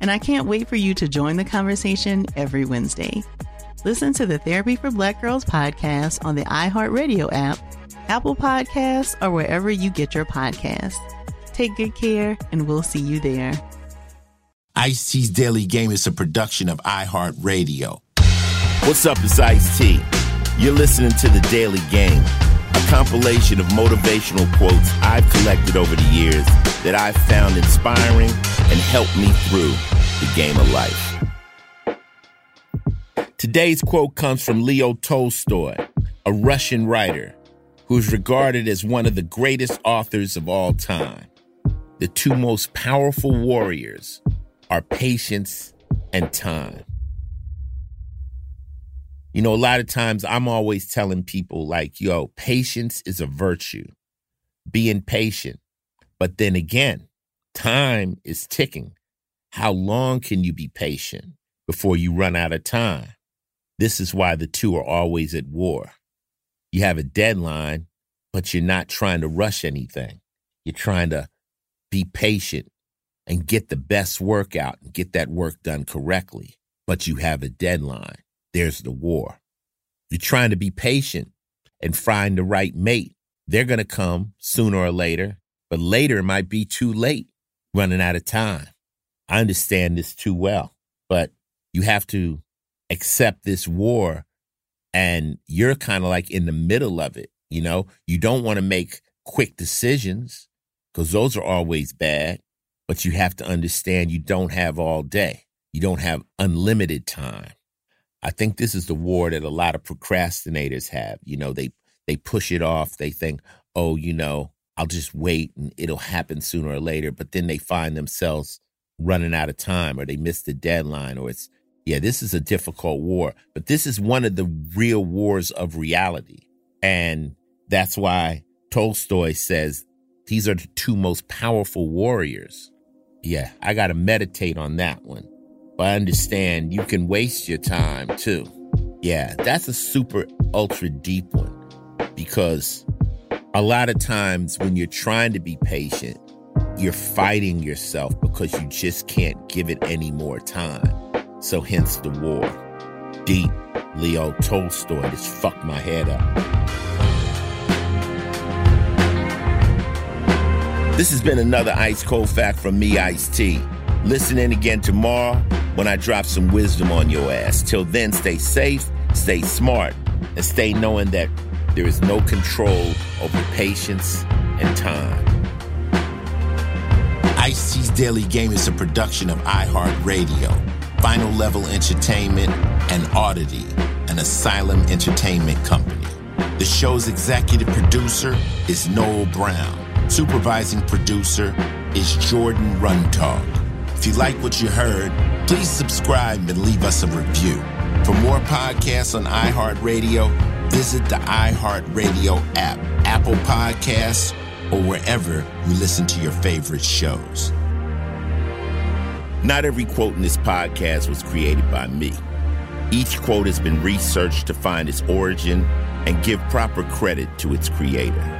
and I can't wait for you to join the conversation every Wednesday. Listen to the Therapy for Black Girls podcast on the iHeartRadio app, Apple Podcasts, or wherever you get your podcasts. Take good care, and we'll see you there. Ice T's Daily Game is a production of iHeartRadio. What's up, it's Ice T. You're listening to The Daily Game, a compilation of motivational quotes I've collected over the years that I've found inspiring and helped me through the game of life. Today's quote comes from Leo Tolstoy, a Russian writer who is regarded as one of the greatest authors of all time. The two most powerful warriors are patience and time. You know, a lot of times I'm always telling people, like, yo, patience is a virtue. Being patient but then again, time is ticking. How long can you be patient before you run out of time? This is why the two are always at war. You have a deadline, but you're not trying to rush anything. You're trying to be patient and get the best work out and get that work done correctly. But you have a deadline. There's the war. You're trying to be patient and find the right mate. They're going to come sooner or later but later it might be too late, running out of time. I understand this too well, but you have to accept this war and you're kind of like in the middle of it. You know, you don't want to make quick decisions because those are always bad, but you have to understand you don't have all day. You don't have unlimited time. I think this is the war that a lot of procrastinators have. You know, they they push it off. They think, "Oh, you know, I'll just wait and it'll happen sooner or later. But then they find themselves running out of time or they miss the deadline or it's, yeah, this is a difficult war. But this is one of the real wars of reality. And that's why Tolstoy says these are the two most powerful warriors. Yeah, I got to meditate on that one. But I understand you can waste your time too. Yeah, that's a super ultra deep one because a lot of times when you're trying to be patient, you're fighting yourself because you just can't give it any more time. So, hence the war. Deep Leo Tolstoy just fucked my head up. This has been another Ice Cold Fact from me, Ice T. Listen in again tomorrow when I drop some wisdom on your ass. Till then, stay safe, stay smart, and stay knowing that there is no control over patience and time. Ice Daily Game is a production of iHeartRadio, Final Level Entertainment, and Oddity, an Asylum Entertainment company. The show's executive producer is Noel Brown. Supervising producer is Jordan Runtagh. If you like what you heard, please subscribe and leave us a review. For more podcasts on iHeartRadio, visit the iHeartRadio app, Apple Podcasts, or wherever you listen to your favorite shows. Not every quote in this podcast was created by me. Each quote has been researched to find its origin and give proper credit to its creator.